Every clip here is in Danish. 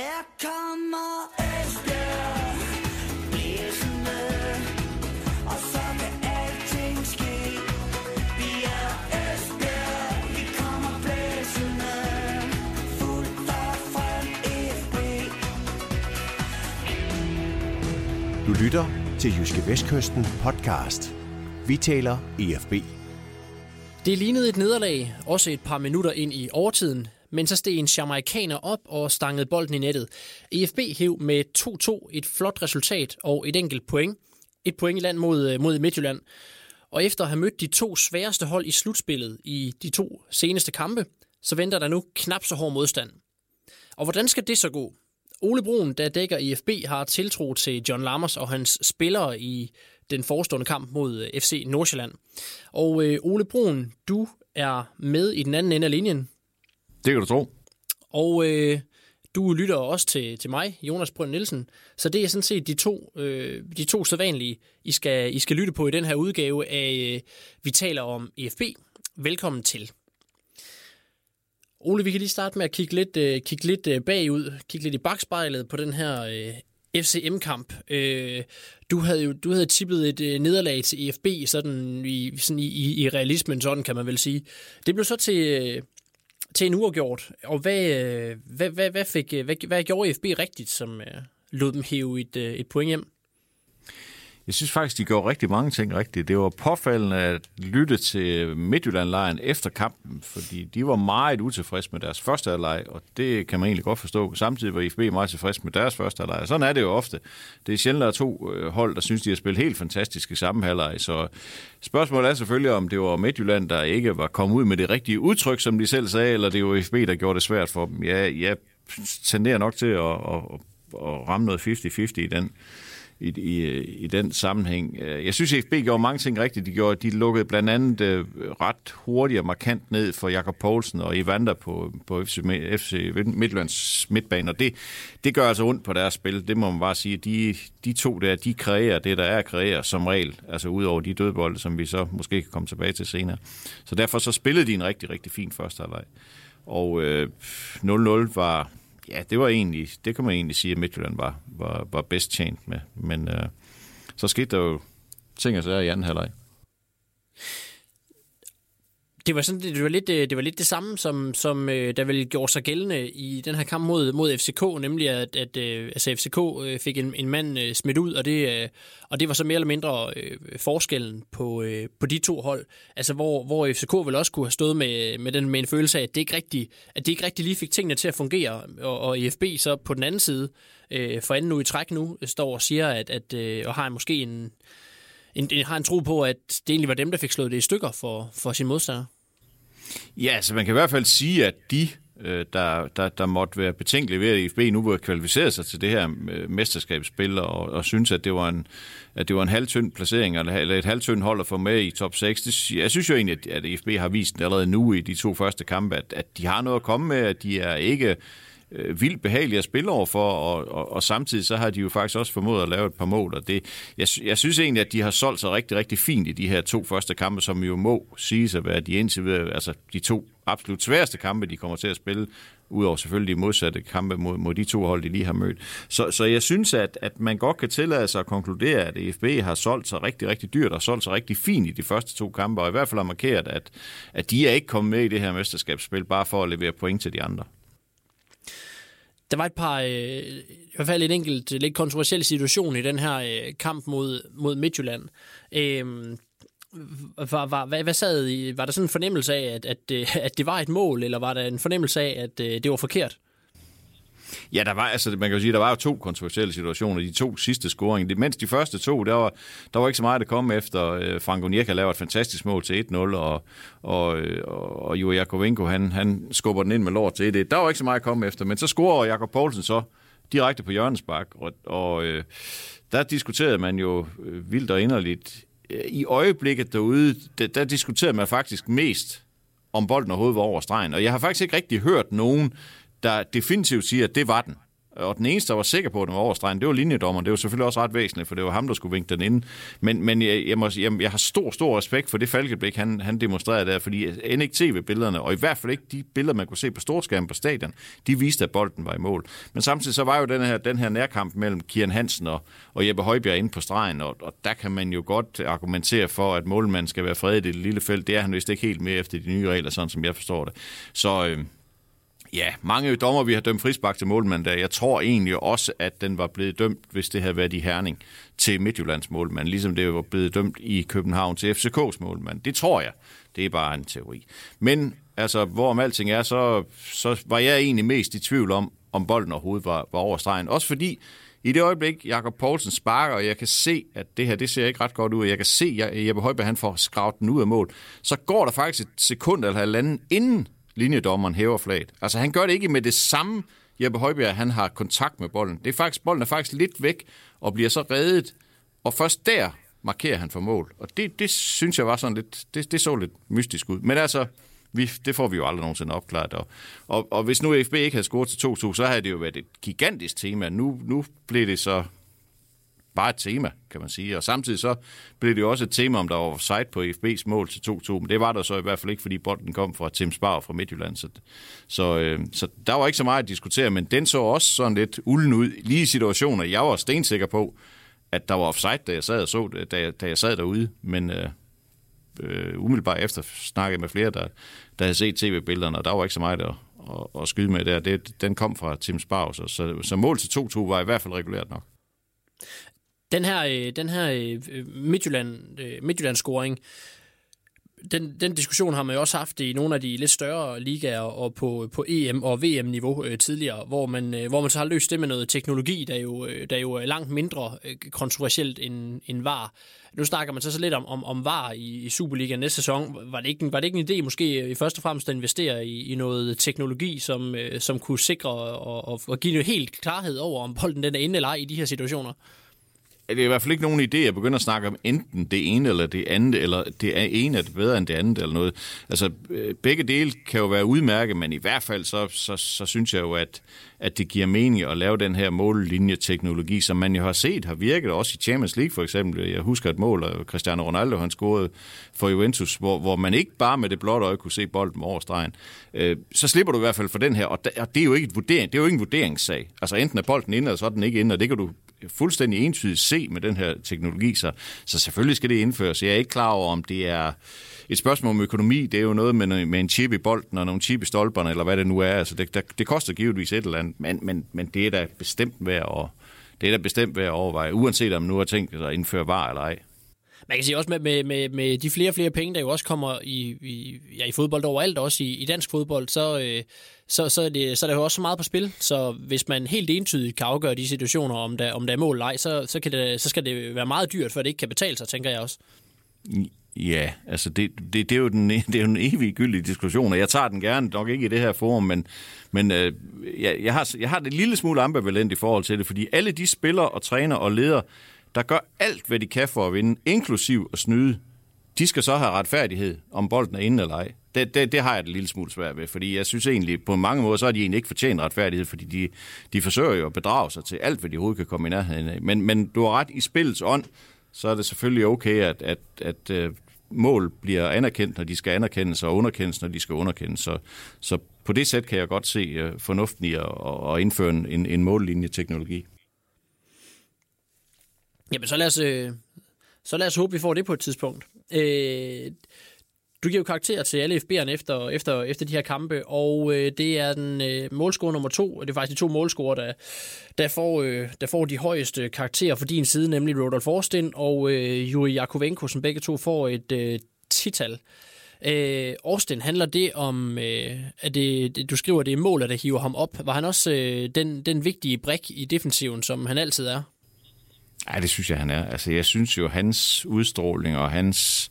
Her kommer Esbjerg. Blæsende. Og så kan alting ske. Vi er Esbjerg. Vi kommer blæsende. Fuldt og frem FB Du lytter til Jyske Vestkysten podcast. Vi taler EFB. Det lignede et nederlag, også et par minutter ind i overtiden, men så steg en jamaikaner op og stangede bolden i nettet. EFB hæv med 2-2 et flot resultat og et enkelt point. Et point i land mod, øh, mod Midtjylland. Og efter at have mødt de to sværeste hold i slutspillet i de to seneste kampe, så venter der nu knap så hård modstand. Og hvordan skal det så gå? Ole Brun, der dækker IFB, har tiltro til John Lammers og hans spillere i den forestående kamp mod øh, FC Nordsjælland. Og øh, Ole Brun, du er med i den anden ende af linjen, det kan du tro. og øh, du lytter også til, til mig, Jonas Brønd Nielsen. Så det er sådan set de to, øh, de to sædvanlige, I skal, I skal lytte på i den her udgave af øh, Vi taler om EFB. Velkommen til. Ole, vi kan lige starte med at kigge lidt, øh, kigge lidt øh, bagud, kigge lidt i bagspejlet på den her øh, FCM-kamp. Øh, du havde jo du havde tippet et øh, nederlag til EFB sådan i, sådan i, i, i realismen, sådan kan man vel sige. Det blev så til, øh, til en uafgjort. Og hvad, øh, hvad, hvad, hvad, fik, øh, hvad, hvad gjorde EFB rigtigt, som øh, lod dem hæve et, øh, et point hjem? Jeg synes faktisk, de gjorde rigtig mange ting rigtigt. Det var påfaldende at lytte til Midtjylland-lejen efter kampen, fordi de var meget utilfredse med deres første halvleg, og det kan man egentlig godt forstå. Samtidig var IFB meget tilfreds med deres første halvleg. Sådan er det jo ofte. Det er sjældent, at der er to øh, hold, der synes, de har spillet helt fantastisk i samme halvleg. Så spørgsmålet er selvfølgelig, om det var Midtjylland, der ikke var kommet ud med det rigtige udtryk, som de selv sagde, eller det var IFB, der gjorde det svært for dem. Ja, jeg tenderer nok til at, at, at ramme noget 50-50 i den i, i, i den sammenhæng. Øh, jeg synes, at FB gjorde mange ting rigtigt. De, gjorde, de lukkede blandt andet øh, ret hurtigt og markant ned for Jakob Poulsen og Evander på, på FC, FC Midtlands midtbane, og det, det gør altså ondt på deres spil. Det må man bare sige. De, de to der, de kreerer det, der er at kreere som regel, altså ud over de dødbolde, som vi så måske kan komme tilbage til senere. Så derfor så spillede de en rigtig, rigtig fin første halvleg. Og øh, 0-0 var ja, det var egentlig, det kan man egentlig sige, at Midtjylland var, var, var bedst tjent med. Men øh, så skete der jo ting og sager i anden halvleg. Det var, sådan, det, var lidt, øh, det var lidt det samme, som, som øh, der vel gjorde sig gældende i den her kamp mod, mod FCK, nemlig at, at øh, altså FCK fik en, en mand smidt ud, og det, og det var så mere eller mindre forskellen på, på de to hold. Altså hvor, hvor FCK vel også kunne have stået med, med, den, med en følelse af, at det ikke rigtig, at det ikke rigtig lige fik tingene til at fungere, og, og IFB så på den anden side, for anden nu i træk nu, står og siger, at, at og har måske en, en, en, har en tro på, at det egentlig var dem, der fik slået det i stykker for, for sin modstander. Ja, så man kan i hvert fald sige, at de, øh, der, der, der måtte være betænkelige ved, at IFB nu var kvalificeret sig til det her øh, mesterskabsspil, og, og synes, at det var en, at det var en halvtynd placering, eller, et halvtynd hold at få med i top 6. Det, jeg synes jo egentlig, at IFB har vist allerede nu i de to første kampe, at, at de har noget at komme med, at de er ikke øh, vildt behagelige at spille over for, og, og, og samtidig så har de jo faktisk også formået at lave et par mål, og det, jeg, jeg synes egentlig, at de har solgt sig rigtig, rigtig fint i de her to første kampe, som jo må sige at være de indtil videre, altså de to absolut sværeste kampe, de kommer til at spille, udover selvfølgelig de modsatte kampe mod, mod de to hold, de lige har mødt. Så, så jeg synes, at, at man godt kan tillade sig at konkludere, at EFB har solgt sig rigtig, rigtig dyrt og solgt sig rigtig fint i de første to kampe, og i hvert fald har markeret, at, at de er ikke kommet med i det her mesterskabsspil, bare for at levere point til de andre. Der var et par, øh, i hvert fald en enkelt øh, lidt kontroversiel situation i den her øh, kamp mod, mod Midtjylland. Øh, var, var, hvad, hvad sad I? Var der sådan en fornemmelse af, at, at, øh, at det var et mål, eller var der en fornemmelse af, at øh, det var forkert? Ja, der var, altså, man kan jo sige, der var jo to kontroversielle situationer. De to sidste scoringer. Mens de første to, der var, der var ikke så meget, at komme efter. Øh, Frank Onyeka lavede et fantastisk mål til 1-0, og, og, og, og Jure Jakovenko, han, han skubber den ind med lort til 1 Der var ikke så meget at komme efter, men så scorer Jakob Poulsen så direkte på Jørgens Bak, og, og øh, der diskuterede man jo øh, vildt og inderligt. Øh, I øjeblikket derude, der, der diskuterede man faktisk mest om bolden overhovedet var over stregen, og jeg har faktisk ikke rigtig hørt nogen, der definitivt siger, at det var den. og den eneste, der var sikker på, at den var overstregen, det var linjedommeren. Det var selvfølgelig også ret væsentligt, for det var ham, der skulle vinke den ind. Men, men jeg, jeg, må, jeg, jeg har stor, stor respekt for det falkeblik, han, han demonstrerede der, fordi end ikke tv-billederne, og i hvert fald ikke de billeder, man kunne se på storskærmen på stadion, de viste, at bolden var i mål. Men samtidig så var jo den her, den her nærkamp mellem Kian Hansen og, og Jeppe Højbjerg inde på stregen, og, og der kan man jo godt argumentere for, at målmanden skal være fredet i det lille felt. Det er han vist ikke helt med efter de nye regler, sådan som jeg forstår det. Så øh, ja, mange dommer, vi har dømt frisbak til målmand der. Jeg tror egentlig også, at den var blevet dømt, hvis det havde været i Herning til Midtjyllands målmand, ligesom det var blevet dømt i København til FCK's målmand. Det tror jeg. Det er bare en teori. Men altså, hvorom alting er, så, så var jeg egentlig mest i tvivl om, om bolden overhovedet var, var over stregen. Også fordi, i det øjeblik, Jakob Poulsen sparker, og jeg kan se, at det her, det ser ikke ret godt ud, og jeg kan se, at Jeppe Højberg, han får skravet den ud af mål, så går der faktisk et sekund eller halvanden, inden linjedommeren hæver flaget. Altså, han gør det ikke med det samme, Jeppe Højbjerg, han har kontakt med bolden. Det er faktisk, bolden er faktisk lidt væk, og bliver så reddet, og først der markerer han for mål. Og det, det synes jeg var sådan lidt, det, det så lidt mystisk ud. Men altså, vi, det får vi jo aldrig nogensinde opklaret. Og, og, og hvis nu FB ikke havde scoret til 2-2, så havde det jo været et gigantisk tema. Nu, nu blev det så bare et tema, kan man sige. Og samtidig så blev det jo også et tema, om der var offside på FB's mål til 2-2, men det var der så i hvert fald ikke, fordi bolden kom fra Tim Spar fra Midtjylland. Så, så, øh, så der var ikke så meget at diskutere, men den så også sådan lidt ulden ud. Lige i situationer, jeg var stensikker på, at der var offside, da jeg sad, og så, da jeg, da jeg sad derude, men øh, øh, umiddelbart efter snakkede med flere, der, der havde set tv-billederne, og der var ikke så meget at, at, at skyde med der. Det, den kom fra Tim Spar, så, så, så mål til 2-2 var i hvert fald regulært nok. Den her, øh, den her øh, øh, Midtjylland, øh, Midtjylland-scoring, den, den diskussion har man jo også haft i nogle af de lidt større ligaer og på, på EM- og VM-niveau øh, tidligere, hvor man, øh, hvor man så har løst det med noget teknologi, der jo, øh, der jo er langt mindre øh, kontroversielt end, end VAR. Nu snakker man så, så lidt om, om, om VAR i, i Superligaen næste sæson. Var det, ikke, var det ikke en idé måske i første og fremmest at investere i, i noget teknologi, som, øh, som kunne sikre og, og, og give noget helt klarhed over, om bolden den er inde eller ej i de her situationer? Det er i hvert fald ikke nogen idé at begynde at snakke om enten det ene eller det andet, eller det ene er det bedre end det andet eller noget. Altså, øh, begge dele kan jo være udmærket, men i hvert fald så, så, så synes jeg jo, at, at det giver mening at lave den her mållinjeteknologi, som man jo har set har virket også i Champions League for eksempel. Jeg husker et mål, af Cristiano Ronaldo han scorede for Juventus, hvor, hvor man ikke bare med det blotte øje kunne se bolden over stregen. Øh, så slipper du i hvert fald for den her, og det er jo ikke et vurdering, det er jo ikke en vurderingssag. Altså enten er bolden inde, eller så er den ikke inde, og det kan du fuldstændig entydigt se med den her teknologi, så, så selvfølgelig skal det indføres. Jeg er ikke klar over, om det er et spørgsmål om økonomi. Det er jo noget med, med en chip i bolden og nogle chip i stolperne, eller hvad det nu er. Altså, det, der, det koster givetvis et eller andet, men, men, men det er da bestemt værd at, det er da bestemt værd at overveje, uanset om man nu har tænkt sig at indføre var eller ej. Man kan sige også med, med, med, med de flere og flere penge, der jo også kommer i, i, ja, i fodbold overalt, også i, i dansk fodbold, så, øh, så, så, er det, så er der jo også så meget på spil. Så hvis man helt entydigt kan afgøre de situationer, om der, om der er mål eller ej, så, så, kan det, så skal det være meget dyrt, for det ikke kan betale sig, tænker jeg også. Ja, altså det, det, det, er jo den, det er jo en evig gyldig diskussion, og jeg tager den gerne, nok ikke i det her forum, men, men øh, jeg, jeg, har, jeg har det lille smule ambivalent i forhold til det, fordi alle de spillere og træner og ledere, der gør alt, hvad de kan for at vinde, inklusiv at snyde, de skal så have retfærdighed, om bolden er inde eller ej. Det, det, det har jeg det lille smule svært ved, fordi jeg synes egentlig, på mange måder, så har de egentlig ikke fortjent retfærdighed, fordi de, de forsøger jo at bedrage sig til alt, hvad de overhovedet kan komme i nærheden af. Men, men du har ret i spillets ånd, så er det selvfølgelig okay, at, at, at, at mål bliver anerkendt, når de skal anerkendes, og underkendes, når de skal underkendes. Så, så på det sæt kan jeg godt se øh, fornuften i at, at indføre en, en mållinjeteknologi. Jamen, så lad os, øh, så lad os håbe, vi får det på et tidspunkt. Øh, du giver jo karakter til alle FB'erne efter, efter, efter de her kampe, og øh, det er den øh, målscore nummer to, og det er faktisk de to målscorer, der, der, får, øh, der får de højeste karakterer for din side, nemlig Rodolf Forsten og øh, Juri Jakovenko, som begge to får et øh, tital. Øh, Austin, handler det om, øh, at det, det, du skriver, det er målet, der hiver ham op. Var han også øh, den, den vigtige brik i defensiven, som han altid er? Ja, det synes jeg, han er. Altså, jeg synes jo, hans udstråling og hans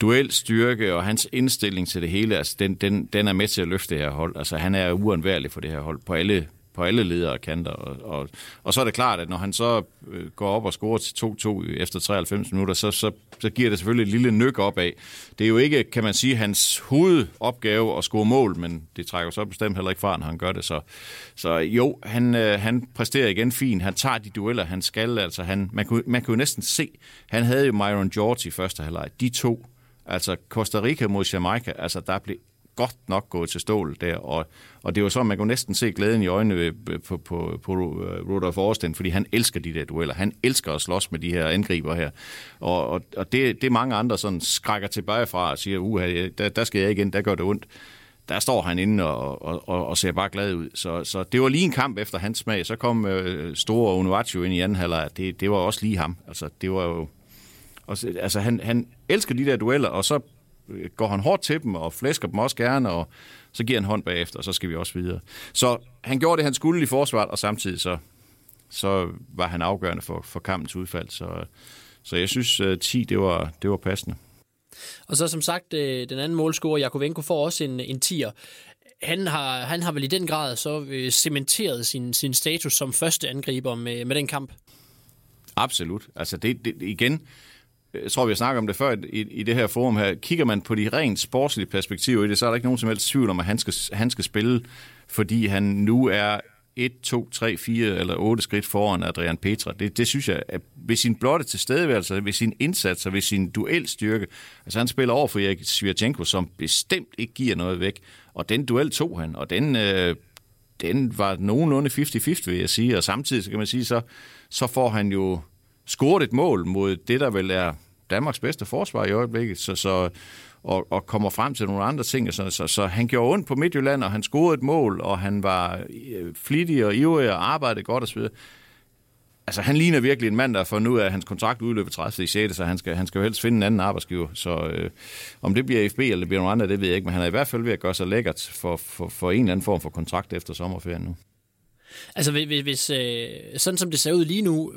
duelstyrke og hans indstilling til det hele, altså, den, den, den er med til at løfte det her hold. Altså, han er uundværlig for det her hold på alle, på alle ledere kanter. Og, og, og så er det klart, at når han så øh, går op og scorer til 2-2 efter 93 minutter, så, så, så giver det selvfølgelig et lille nyk opad. Det er jo ikke, kan man sige, hans hovedopgave at score mål, men det trækker så bestemt heller ikke fra, når han gør det. Så, så jo, han, øh, han præsterer igen fint. Han tager de dueller, han skal. Altså, han, man, kunne, man kunne jo næsten se, han havde jo Myron George i første halvleg. De to, altså Costa Rica mod Jamaica, altså der blev godt nok gået til stål der, og, og det var så, man kunne næsten se glæden i øjnene på, på, på øh, Rudolf Årsten, fordi han elsker de der dueller. Han elsker at slås med de her angriber her. Og, og, og det, det mange andre sådan skrækker tilbage fra og siger, uha, der, der skal jeg igen, der gør det ondt der står han inde og, og, og ser bare glad ud. Så, så det var lige en kamp efter hans smag. Så kom øh, store Onuachu ind i anden halvleg. Det, det var også lige ham. Altså, det var jo... Og, altså, han, han elsker de der dueller, og så går han hårdt til dem og flæsker dem også gerne, og så giver han hånd bagefter, og så skal vi også videre. Så han gjorde det, han skulle i forsvaret, og samtidig så, så var han afgørende for, for kampens udfald. Så, så jeg synes, 10 øh, det var, det var passende. Og så som sagt, øh, den anden målscorer, Jakovenko, får også en, en tier. Han har, han har vel i den grad så øh, cementeret sin, sin status som første angriber med, med den kamp. Absolut. Altså det, det igen, jeg tror, vi har snakket om det før i, i det her forum her. Kigger man på de rent sportslige perspektiver i det, så er der ikke nogen som helst tvivl om, at han skal, han skal spille, fordi han nu er 1, 2, 3, 4 eller 8 skridt foran Adrian Petra. Det, det synes jeg, at ved sin blotte tilstedeværelse, ved sin indsats og ved sin duelstyrke, altså han spiller over for Erik Svirchenko, som bestemt ikke giver noget væk, og den duel tog han, og den, øh, den var nogenlunde 50-50, vil jeg sige, og samtidig så kan man sige, så, så får han jo scoret et mål mod det, der vel er Danmarks bedste forsvar i øjeblikket, så, så, og, og kommer frem til nogle andre ting. Så, så, så han gjorde ondt på Midtjylland, og han scorede et mål, og han var øh, flittig og ivrig og arbejdede godt osv. Altså, han ligner virkelig en mand, der får nu af, at hans kontrakt udløber 30. i 6. Så han skal, han skal jo helst finde en anden arbejdsgiver. Så øh, om det bliver FB eller det bliver nogen andre, det ved jeg ikke. Men han er i hvert fald ved at gøre sig lækkert for, for, for en eller anden form for kontrakt efter sommerferien nu. Altså, hvis, øh, sådan som det ser ud lige nu,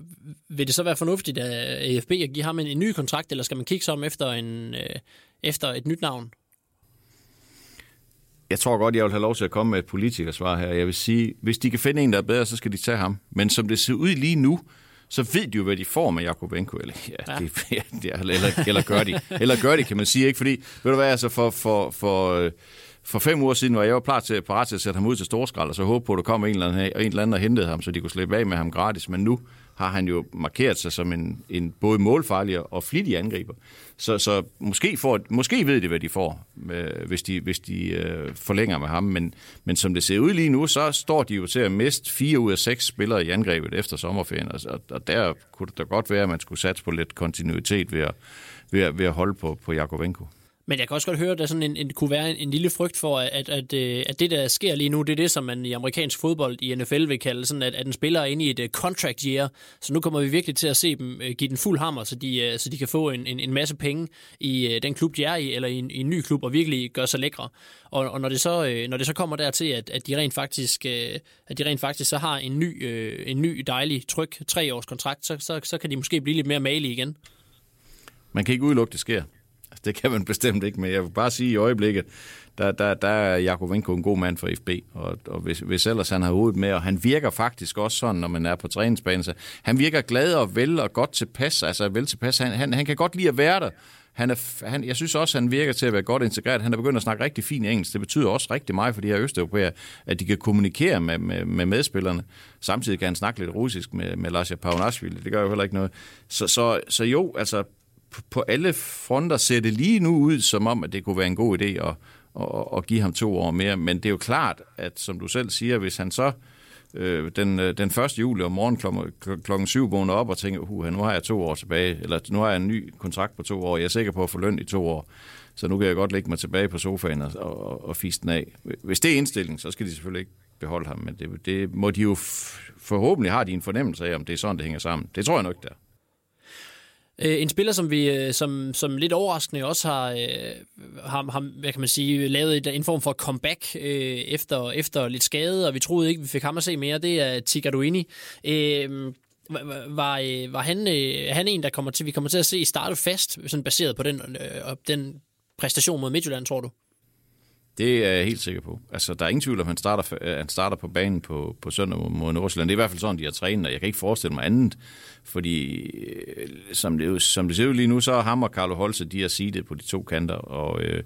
vil det så være fornuftigt af AFB at give ham en, en ny kontrakt, eller skal man kigge sig om efter, en, øh, efter et nyt navn? Jeg tror godt, jeg vil have lov til at komme med et politikersvar her. Jeg vil sige, hvis de kan finde en, der er bedre, så skal de tage ham. Men som det ser ud lige nu, så ved de jo, hvad de får med Jakobenko. Eller, ja, ja. Det, ja, eller, eller, gør de. Eller gør de, kan man sige. ikke Fordi, ved du hvad, altså for, for, for, øh, for fem uger siden var jeg jo klar til, parat til at sætte ham ud til storskrald, og så håbe på, at der kom en eller, anden, en eller anden og hentede ham, så de kunne slippe af med ham gratis. Men nu har han jo markeret sig som en, en både målfarlig og flittig angriber. Så, så måske, får, måske ved de, hvad de får, øh, hvis de, hvis de øh, forlænger med ham. Men, men som det ser ud lige nu, så står de jo til at miste fire ud af seks spillere i angrebet efter sommerferien. Altså, og, og der kunne det da godt være, at man skulle satse på lidt kontinuitet ved at, ved at, ved at holde på, på Jakovenko. Men jeg kan også godt høre, at der sådan en, en, kunne være en, en lille frygt for, at, at, øh, at det, der sker lige nu, det er det, som man i amerikansk fodbold i NFL vil kalde sådan, at, at en spiller er inde i et uh, contract year. Så nu kommer vi virkelig til at se dem uh, give den fuld hammer, så de, uh, så de kan få en, en, en masse penge i uh, den klub, de er i, eller i en, i en ny klub, og virkelig gøre sig lækre. Og, og når, det så, uh, når det så kommer dertil, at, at de rent faktisk, uh, at de rent faktisk så har en ny, uh, en ny dejlig, tryg treårskontrakt, års kontrakt, så, så, så kan de måske blive lidt mere malige igen. Man kan ikke udelukke, det sker. Det kan man bestemt ikke, men jeg vil bare sige i øjeblikket, der, der, der er Jakovenko en god mand for FB, og, og hvis, hvis ellers han har hovedet med, og han virker faktisk også sådan, når man er på træningsbanen, så han virker glad og vel og godt tilpas, altså vel tilpas, han, han, han kan godt lide at være der, han er, han, jeg synes også, han virker til at være godt integreret. Han er begyndt at snakke rigtig fint engelsk. Det betyder også rigtig meget for de her østeuropæere, at de kan kommunikere med, med, med medspillerne. Samtidig kan han snakke lidt russisk med, med Lasja Paunashvili. Det gør jo heller ikke noget. Så, så, så jo, altså på alle fronter ser det lige nu ud som om, at det kunne være en god idé at, at, at give ham to år mere. Men det er jo klart, at som du selv siger, hvis han så øh, den, øh, den 1. juli om morgenen klokken 7 vågner op og tænker, uh, nu har jeg to år tilbage, eller nu har jeg en ny kontrakt på to år, jeg er sikker på at få løn i to år, så nu kan jeg godt lægge mig tilbage på sofaen og, og, og fiste den af. Hvis det er indstilling, så skal de selvfølgelig ikke beholde ham, men det, det må de jo forhåbentlig har de en fornemmelse af, om det er sådan, det hænger sammen. Det tror jeg nok, der. Øh, en spiller, som vi øh, som, som lidt overraskende også har, øh, har, har hvad kan man sige, lavet en form for comeback øh, efter, efter lidt skade, og vi troede ikke, vi fik ham at se mere, det er Tigaduini. Øh, var, var han, han en, der kommer til, vi kommer til at se starte fast, sådan baseret på den, øh, den præstation mod Midtjylland, tror du? Det er jeg helt sikker på. Altså, der er ingen tvivl om, at han starter, han starter på banen på, på søndag mod- Nordsjælland. Det er i hvert fald sådan, de har trænet, og jeg kan ikke forestille mig andet. Fordi øh, som det, som det ser ud lige nu, så er ham og Carlo Holse, de har seedet på de to kanter. Og, øh,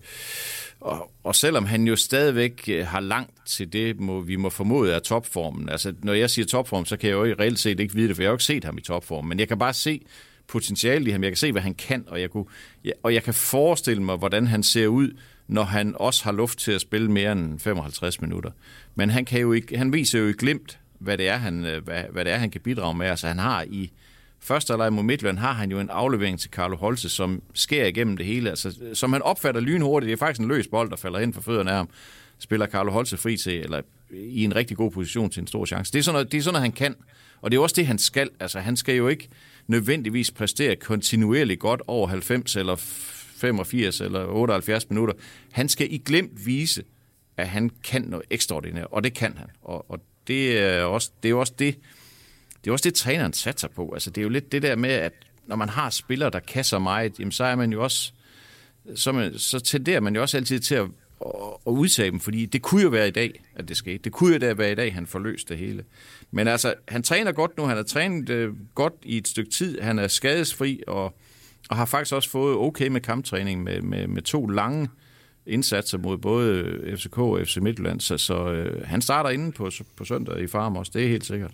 og, og selvom han jo stadigvæk øh, har langt til det, må, vi må formode er topformen. Altså, når jeg siger topform, så kan jeg jo i reelt set ikke vide det, for jeg har jo ikke set ham i topform. Men jeg kan bare se potentiale i ham. Jeg kan se, hvad han kan, og jeg, kunne, ja, og jeg kan forestille mig, hvordan han ser ud, når han også har luft til at spille mere end 55 minutter. Men han, kan jo ikke, han viser jo i glimt, hvad det, er, han, øh, hvad, hvad det er, han kan bidrage med. Altså, han har i første leg mod Midtjylland, har han jo en aflevering til Carlo Holse, som sker igennem det hele. Altså, som han opfatter lynhurtigt. Det er faktisk en løs bold, der falder ind for fødderne af ham. Spiller Carlo Holse fri til, eller i en rigtig god position til en stor chance. Det er sådan noget, det er sådan noget han kan. Og det er også det, han skal. Altså, han skal jo ikke nødvendigvis præstere kontinuerligt godt over 90 eller 85 eller 78 minutter. Han skal i glemt vise, at han kan noget ekstraordinært, og det kan han. Og, og det, er også, det er jo også det, det er også det, træneren satser på. Altså, det er jo lidt det der med, at når man har spillere, der kan så meget, jamen, så er man jo også, så, man, så tenderer man jo også altid til at, at, at udtage dem, fordi det kunne jo være i dag, at det skete. Det kunne jo da være i dag, han forløste det hele. Men altså, han træner godt nu, han har trænet øh, godt i et stykke tid, han er skadesfri, og, og har faktisk også fået okay med kamptræning med, med, med to lange indsatser mod både FCK og FC Midtjylland, så, så øh, han starter inde på, på søndag i Farm også, det er helt sikkert.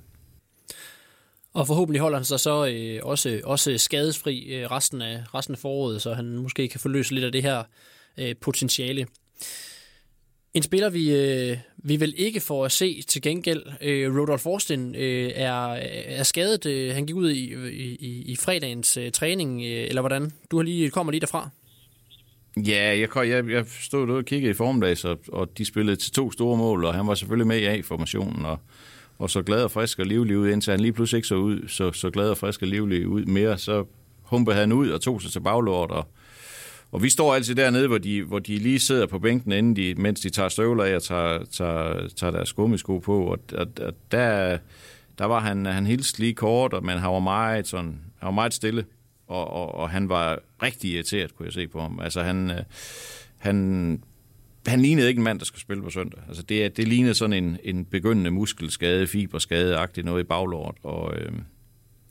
Og forhåbentlig holder han sig så øh, også, også skadesfri øh, resten, af, resten af foråret, så han måske kan forløse lidt af det her øh, potentiale. En spiller, vi, øh, vi vil ikke få at se til gengæld, øh, Rodolf Forsten, øh, er, er skadet. Øh, han gik ud i, i, i fredagens øh, træning, øh, eller hvordan? Du har lige, kommer lige derfra. Ja, jeg, jeg, jeg stod derude og kiggede i formiddags, og, og de spillede til to store mål, og han var selvfølgelig med i A-formationen, og, og så glad og frisk og livlig ud, indtil han lige pludselig ikke så ud, så, så glad og frisk og livlig ud mere, så humpede han ud og tog sig til baglort, og, og vi står altid dernede, hvor de, hvor de lige sidder på bænken, inden de, mens de tager støvler af og tager, tager, tager deres gummisko på, og, og, og der, der var han, han hilste lige kort, og, men han var meget, sådan, han var meget stille, og, og, og han var rigtig irriteret, kunne jeg se på ham. Altså han, øh, han, han lignede ikke en mand, der skulle spille på søndag. Altså det, det lignede sådan en, en begyndende muskelskade, fiberskade-agtigt noget i baglort, og... Øh,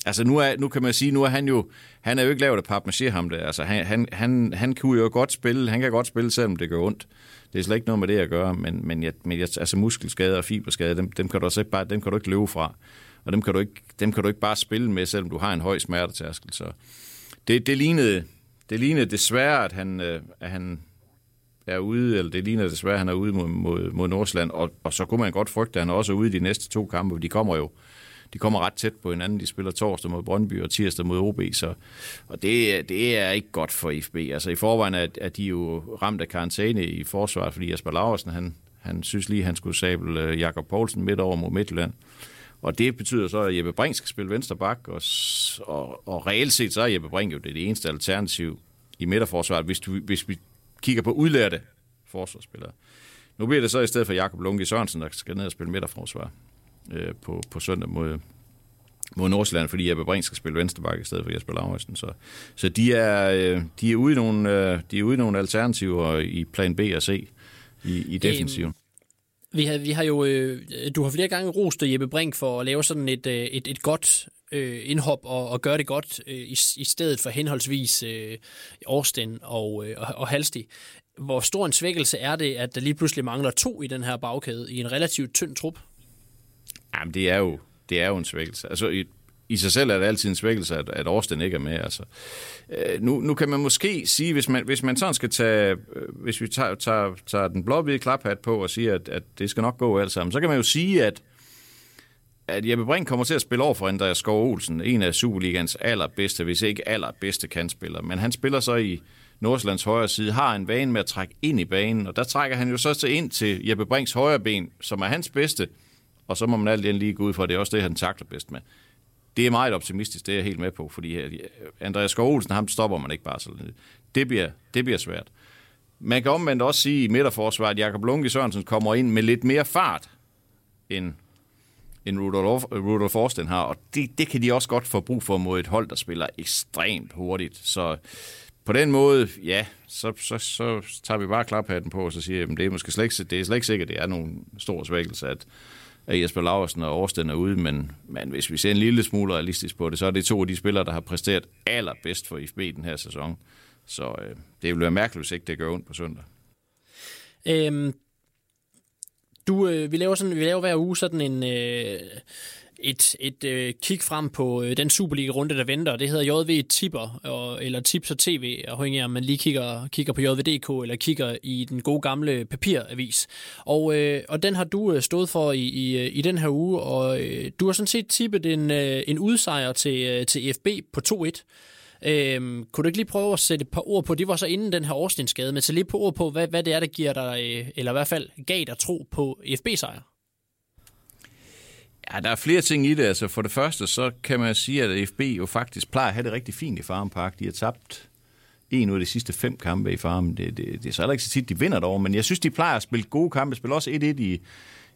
Altså nu, er, nu kan man sige, nu er han jo, han er jo ikke lavet af papmaché ham der. Altså han, han, han, han kunne jo godt spille, han kan godt spille, selvom det gør ondt. Det er slet ikke noget med det at gøre, men, men, jeg, men jeg, altså muskelskade og fiberskade, dem, dem, kan du også ikke bare, dem kan du ikke løbe fra. Og dem kan, du ikke, dem kan du ikke bare spille med, selvom du har en høj smertetærskel. Så det, det, lignede, det lignede desværre, at han, øh, at han er ude, eller det ligner desværre, at han er ude mod, mod, mod Nordsjælland, og, og så kunne man godt frygte, at han også er ude i de næste to kampe, for de kommer jo de kommer ret tæt på hinanden. De spiller torsdag mod Brøndby og tirsdag mod OB, så, og det, det er ikke godt for FB. Altså i forvejen er, er de jo ramt af karantæne i forsvaret, fordi Jasper Laursen, han, han synes lige, han skulle sable øh, Jakob Poulsen midt over mod Midtjylland. Og det betyder så, at Jeppe Brink skal spille venstre bak, og, og, og reelt set så er Jeppe Brink jo det, det eneste alternativ i midterforsvaret, hvis, du, hvis vi kigger på udlærte forsvarsspillere. Nu bliver det så i stedet for Jakob Lunge Sørensen, der skal ned og spille midterforsvar øh, på, på søndag mod, mod Nordsjælland, fordi Jeppe Brink skal spille venstreback i stedet for Jesper Lauritsen. Så, så de, er, øh, de, er ude i nogle, øh, de er ude i nogle alternativer i plan B og C i, i defensiven. Vi har, vi har jo, øh, du har flere gange rost Jeppe Brink for at lave sådan et, øh, et, et godt øh, indhop og, og gøre det godt øh, i, i stedet for henholdsvis øh, Årsten og, øh, og, og Halsti. Hvor stor en svækkelse er det, at der lige pludselig mangler to i den her bagkæde i en relativt tynd trup? Jamen, det er jo, det er jo en svækkelse. Altså, i, i sig selv er det altid en svækkelse, at, at Austin ikke er med. Altså. Øh, nu, nu kan man måske sige, hvis man, hvis man sådan skal tage, øh, hvis vi tager, tager, tager den blå-hvide klaphat på og siger, at, at det skal nok gå alt sammen, så kan man jo sige, at at Jeppe Brink kommer til at spille over for Andreas Skov Olsen, en af Superligans allerbedste, hvis ikke allerbedste kantspiller. Men han spiller så i Nordsjællands højre side, har en vane med at trække ind i banen, og der trækker han jo så til ind til Jeppe Brinks højre ben, som er hans bedste, og så må man alt lige gå ud for, at det er også det, han takler bedst med. Det er meget optimistisk, det er jeg helt med på, fordi øh, Andreas Skov Olsen, ham stopper man ikke bare så lidt. Det bliver, det bliver svært. Man kan omvendt også sige i midterforsvaret, at Jakob Lunke Sørensen kommer ind med lidt mere fart, end end Rudolf, øh, Rudolf Forsten har, og det, det kan de også godt få brug for mod et hold, der spiller ekstremt hurtigt. Så på den måde, ja, så, så, så tager vi bare klaphatten på, og så siger jeg, at det er måske slet ikke, det er slet ikke sikkert, at det er nogen stor svækkelse, at, at Jesper Laversen og Årsten er ude, men, men hvis vi ser en lille smule realistisk på det, så er det to af de spillere, der har præsteret allerbedst for IFB den her sæson. Så øh, det vil være mærkeligt, hvis ikke det gør ondt på søndag. Øhm, du, øh, vi laver sådan, vi laver hver uge sådan en øh, et, et øh, kig frem på øh, den Superliga-runde, der venter. Det hedder JV Tipper, og, eller Tips og TV, afhængig af om man lige kigger, kigger på JVDK, eller kigger i den gode gamle papiravis. Og, øh, og den har du øh, stået for i, i, øh, i den her uge, og øh, du har sådan set tippet en, øh, en udsejr til, øh, til FB på 2-1. Øhm, kunne du ikke lige prøve at sætte et par ord på, det var så inden den her årstinsskade, men så lige på ord på, hvad, hvad det er, der giver dig, øh, eller i hvert fald gav dig tro på FB-sejr? Ja, der er flere ting i det. Altså for det første, så kan man sige, at FB jo faktisk plejer at have det rigtig fint i Farm Park. De har tabt en ud af de sidste fem kampe i Farm. Det, det, det er så heller ikke så tit, de vinder derovre, men jeg synes, de plejer at spille gode kampe. Spiller også 1-1 i,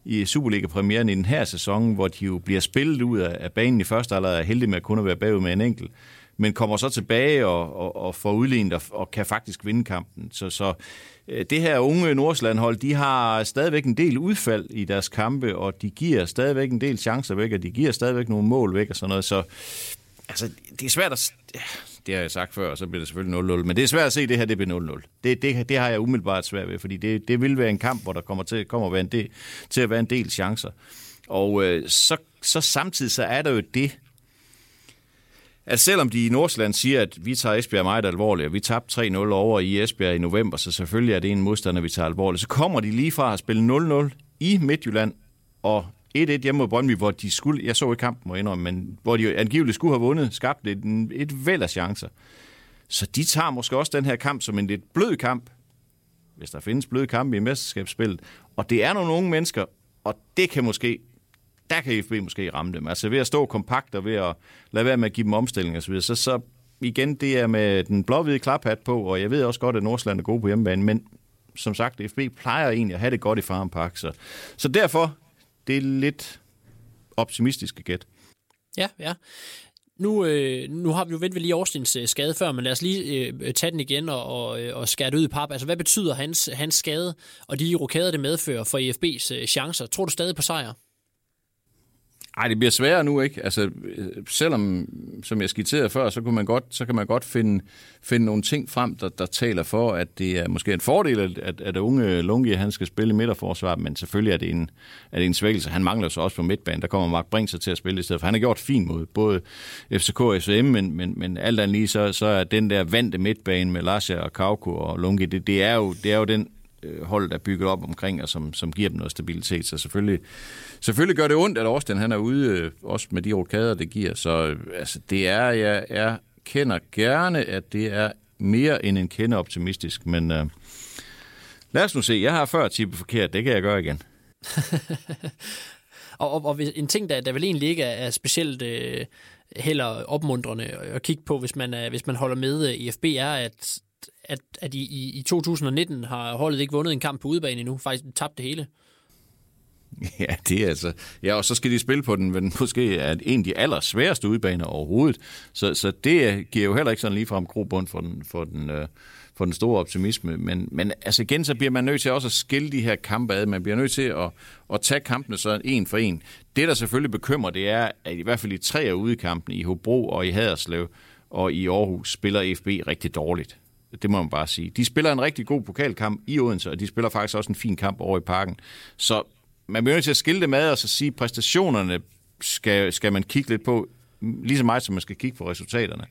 i Superliga-premieren i den her sæson, hvor de jo bliver spillet ud af, af banen i første alder, er heldige med at kunne være bagud med en enkelt men kommer så tilbage og, og, og får udlignet og, og kan faktisk vinde kampen. Så, så øh, det her unge Nordsjælland-hold, de har stadigvæk en del udfald i deres kampe, og de giver stadigvæk en del chancer væk, og de giver stadigvæk nogle mål væk og sådan noget. Så altså, det er svært at... Det har jeg sagt før, og så bliver det selvfølgelig 0-0. Men det er svært at se, at det her det bliver 0-0. Det, det, det har jeg umiddelbart svært ved, fordi det, det vil være en kamp, hvor der kommer til, kommer at være en del, til at være en del chancer. Og øh, så, så samtidig så er der jo det, at selvom de i Nordsjælland siger, at vi tager Esbjerg meget alvorligt, og vi tabte 3-0 over i Esbjerg i november, så selvfølgelig er det en modstander, vi tager alvorligt, så kommer de lige fra at spille 0-0 i Midtjylland, og 1-1 hjemme mod Brøndby, hvor de skulle, jeg så ikke kampen, må indrømme, men hvor de angiveligt skulle have vundet, skabt et, et væld af chancer. Så de tager måske også den her kamp som en lidt blød kamp, hvis der findes bløde kampe i mesterskabsspillet. Og det er nogle unge mennesker, og det kan måske der kan FB måske ramme dem. Altså ved at stå kompakt og ved at lade være med at give dem omstilling osv., så, så igen, det er med den blå-hvide klaphat på, og jeg ved også godt, at Nordsjælland er gode på hjemmebane, men som sagt, FB plejer egentlig at have det godt i Farm Park, så, så derfor, det er lidt optimistiske gæt. Ja, ja. Nu, øh, nu har vi jo ventet lige Austins øh, skade før, men lad os lige øh, tage den igen og, og, øh, og skære det ud i pap. Altså, hvad betyder hans, hans skade og de rokader, det medfører for IFB's øh, chancer? Tror du stadig på sejr? Ej, det bliver sværere nu, ikke? Altså, øh, selvom, som jeg skitserede før, så, kunne man godt, så kan man godt finde, finde nogle ting frem, der, der taler for, at det er måske en fordel, at, at, unge Lungi, han skal spille i midterforsvar, men selvfølgelig er det en, er det en svækkelse. Han mangler så også på midtbanen. Der kommer Mark Brink sig til at spille i stedet for. Han har gjort fint mod både FCK og FCM, men, men, men alt andet lige, så, så er den der vante midtbane med Lasse og Kauko og Lungi, det, det, er jo, det er jo den øh, der er bygget op omkring, og som, som giver dem noget stabilitet. Så selvfølgelig, selvfølgelig gør det ondt, at Austin han er ude, øh, også med de rokader, det giver. Så øh, altså, det er, jeg er, kender gerne, at det er mere end en kende optimistisk, men øh, lad os nu se. Jeg har før tippet forkert, det kan jeg gøre igen. og, og, og en ting, der, der vel egentlig ikke er specielt øh, heller opmuntrende at kigge på, hvis man, er, hvis man holder med øh, i FB, er, at at, at i, i 2019 har holdet ikke vundet en kamp på udebane endnu, faktisk tabt det hele. Ja, det er altså... Ja, og så skal de spille på den, men måske er en af de allersværeste udebaner overhovedet. Så, så det giver jo heller ikke sådan ligefrem grobund for den, for den, øh, for den store optimisme. Men, men altså igen, så bliver man nødt til også at skille de her kampe ad. Man bliver nødt til at, at tage kampene så en for en. Det, der selvfølgelig bekymrer, det er, at i hvert fald i tre af udekampene i Hobro og i Haderslev og i Aarhus spiller FB rigtig dårligt. Det må man bare sige. De spiller en rigtig god pokalkamp i Odense, og de spiller faktisk også en fin kamp over i parken. Så man bliver nødt til at skille det med, og så sige, at præstationerne skal, skal man kigge lidt på, lige så meget som man skal kigge på resultaterne.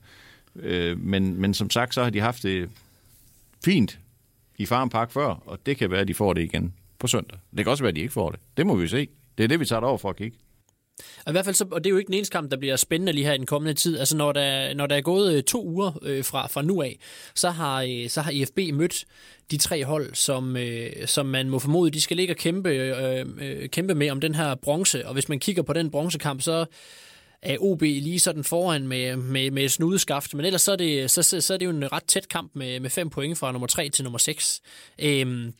Øh, men, men som sagt, så har de haft det fint i Farm Park før, og det kan være, at de får det igen på søndag. Det kan også være, at de ikke får det. Det må vi se. Det er det, vi tager over for at kigge. Og i hvert fald så, og det er jo ikke den eneste kamp, der bliver spændende lige her i den kommende tid. Altså når der, når der er gået øh, to uger øh, fra, fra nu af, så har, øh, så har IFB mødt de tre hold, som, øh, som man må formode, de skal ligge og kæmpe, øh, øh, kæmpe med om den her bronze. Og hvis man kigger på den bronzekamp, så er OB lige sådan foran med, med, med et snudeskaft. Men ellers så er, det, så, så er det jo en ret tæt kamp med, med fem point fra nummer 3 til nummer 6. Øhm,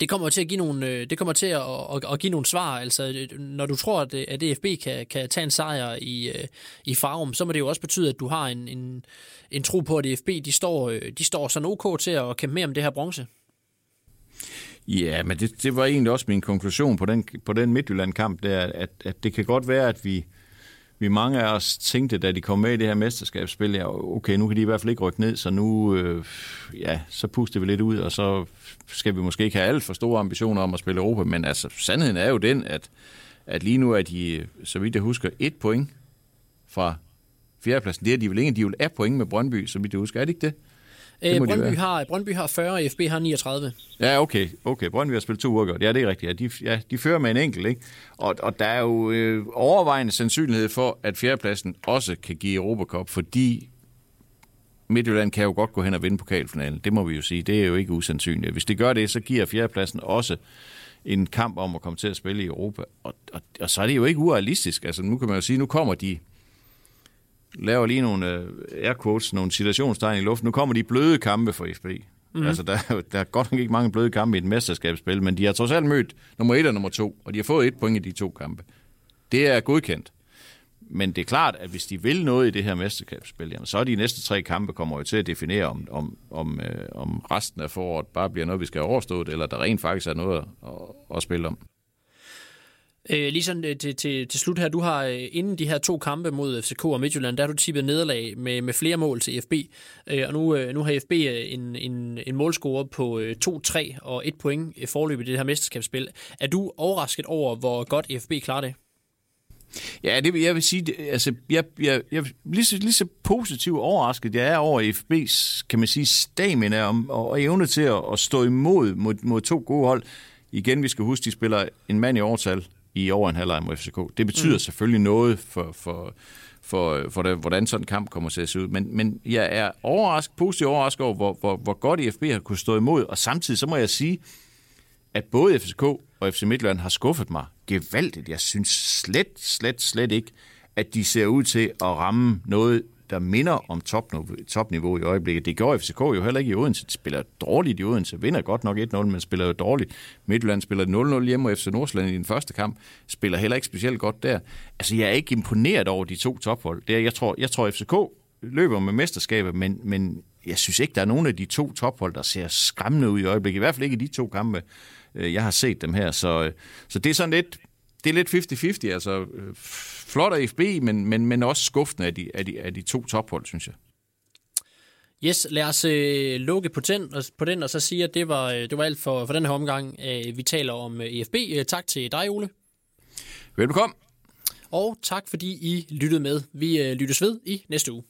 det kommer til at give nogle, øh, det kommer til at, at, at give nogle svar. Altså, øh, når du tror, at, at DFB kan, kan tage en sejr i, øh, i Farum, så må det jo også betyde, at du har en, en, en tro på, at DFB de står, de står sådan ok til at kæmpe mere om det her bronze. Ja, men det, det var egentlig også min konklusion på den, på den Midtjylland-kamp, der, at, at det kan godt være, at vi, vi mange af os tænkte, da de kom med i det her mesterskabsspil, ja, okay, nu kan de i hvert fald ikke rykke ned, så nu øh, ja, så puster vi lidt ud, og så skal vi måske ikke have alt for store ambitioner om at spille Europa, men altså, sandheden er jo den, at, at lige nu er de, så vidt jeg husker, et point fra fjerdepladsen. Det er de vel ingen, de vil af point med Brøndby, så vidt jeg husker. Er det ikke det? Øh, Brøndby, har, Brøndby har 40, og FB har 39. Ja, okay. okay. Brøndby har spillet to uger Ja, det er rigtigt. Ja, de, ja, de fører med en enkelt, ikke? Og, og der er jo øh, overvejende sandsynlighed for, at fjerdepladsen også kan give Europacup, fordi Midtjylland kan jo godt gå hen og vinde pokalfinalen. Det må vi jo sige. Det er jo ikke usandsynligt. Hvis det gør det, så giver fjerdepladsen også en kamp om at komme til at spille i Europa. Og, og, og så er det jo ikke urealistisk. Altså, nu kan man jo sige, nu kommer de laver lige nogle uh, air quotes, nogle situationstegn i luften. Nu kommer de bløde kampe for FB. Mm. Altså, der, der er godt nok ikke mange bløde kampe i et mesterskabsspil, men de har trods alt mødt nummer et og nummer to, og de har fået et point i de to kampe. Det er godkendt. Men det er klart, at hvis de vil noget i det her mesterskabsspil, jamen, så er de næste tre kampe kommer jo til at definere, om, om, om, øh, om resten af foråret bare bliver noget, vi skal overstå det, eller der rent faktisk er noget at, at, at spille om. Øh, lige sådan øh, til, til, til slut her, du har øh, inden de her to kampe mod FCK og Midtjylland, der har du tippet nederlag med, med flere mål til FB, øh, og nu, øh, nu har FB en, en, en målscore på 2-3 og et point i forløb i det her mesterskabsspil. Er du overrasket over, hvor godt FB klarer det? Ja, det, jeg vil sige, det, altså, jeg, jeg, jeg lige, så, lige så positivt overrasket jeg er over FB's, kan man sige, stamina og, og evne til at, at stå imod mod, mod to gode hold. Igen, vi skal huske, de spiller en mand i overtal i over en halvleg mod FCK. Det betyder mm. selvfølgelig noget for, for, for, for det, hvordan sådan en kamp kommer til at se ud. Men, men jeg er overrasket, positivt overrasket over, hvor, hvor, hvor godt IFB har kunnet stå imod. Og samtidig så må jeg sige, at både FCK og FC Midtjylland har skuffet mig gevaldigt. Jeg synes slet, slet, slet ikke, at de ser ud til at ramme noget, der minder om topniveau, topniveau i øjeblikket. Det gjorde FCK jo heller ikke i Odense. De spiller dårligt i Odense, vinder godt nok 1-0, men spiller jo dårligt. Midtjylland spiller 0-0 hjemme, og FC Nordsjælland i den første kamp spiller heller ikke specielt godt der. Altså, jeg er ikke imponeret over de to tophold. Det er, jeg tror, jeg tror FCK løber med mesterskabet, men, men jeg synes ikke, der er nogen af de to tophold, der ser skræmmende ud i øjeblikket. I hvert fald ikke i de to kampe, øh, jeg har set dem her. Så, øh, så det er sådan lidt, det er lidt 50-50. Altså, øh, flot af FB, men, men, men også skuffende af de, af, de, af de to tophold, synes jeg. Yes, lad os øh, lukke på den, på den, og så sige, at det var, øh, det var alt for, for den her omgang. Øh, vi taler om øh, EFB. Øh, tak til dig, Ole. Velbekomme. Og tak, fordi I lyttede med. Vi øh, lyttes ved i næste uge.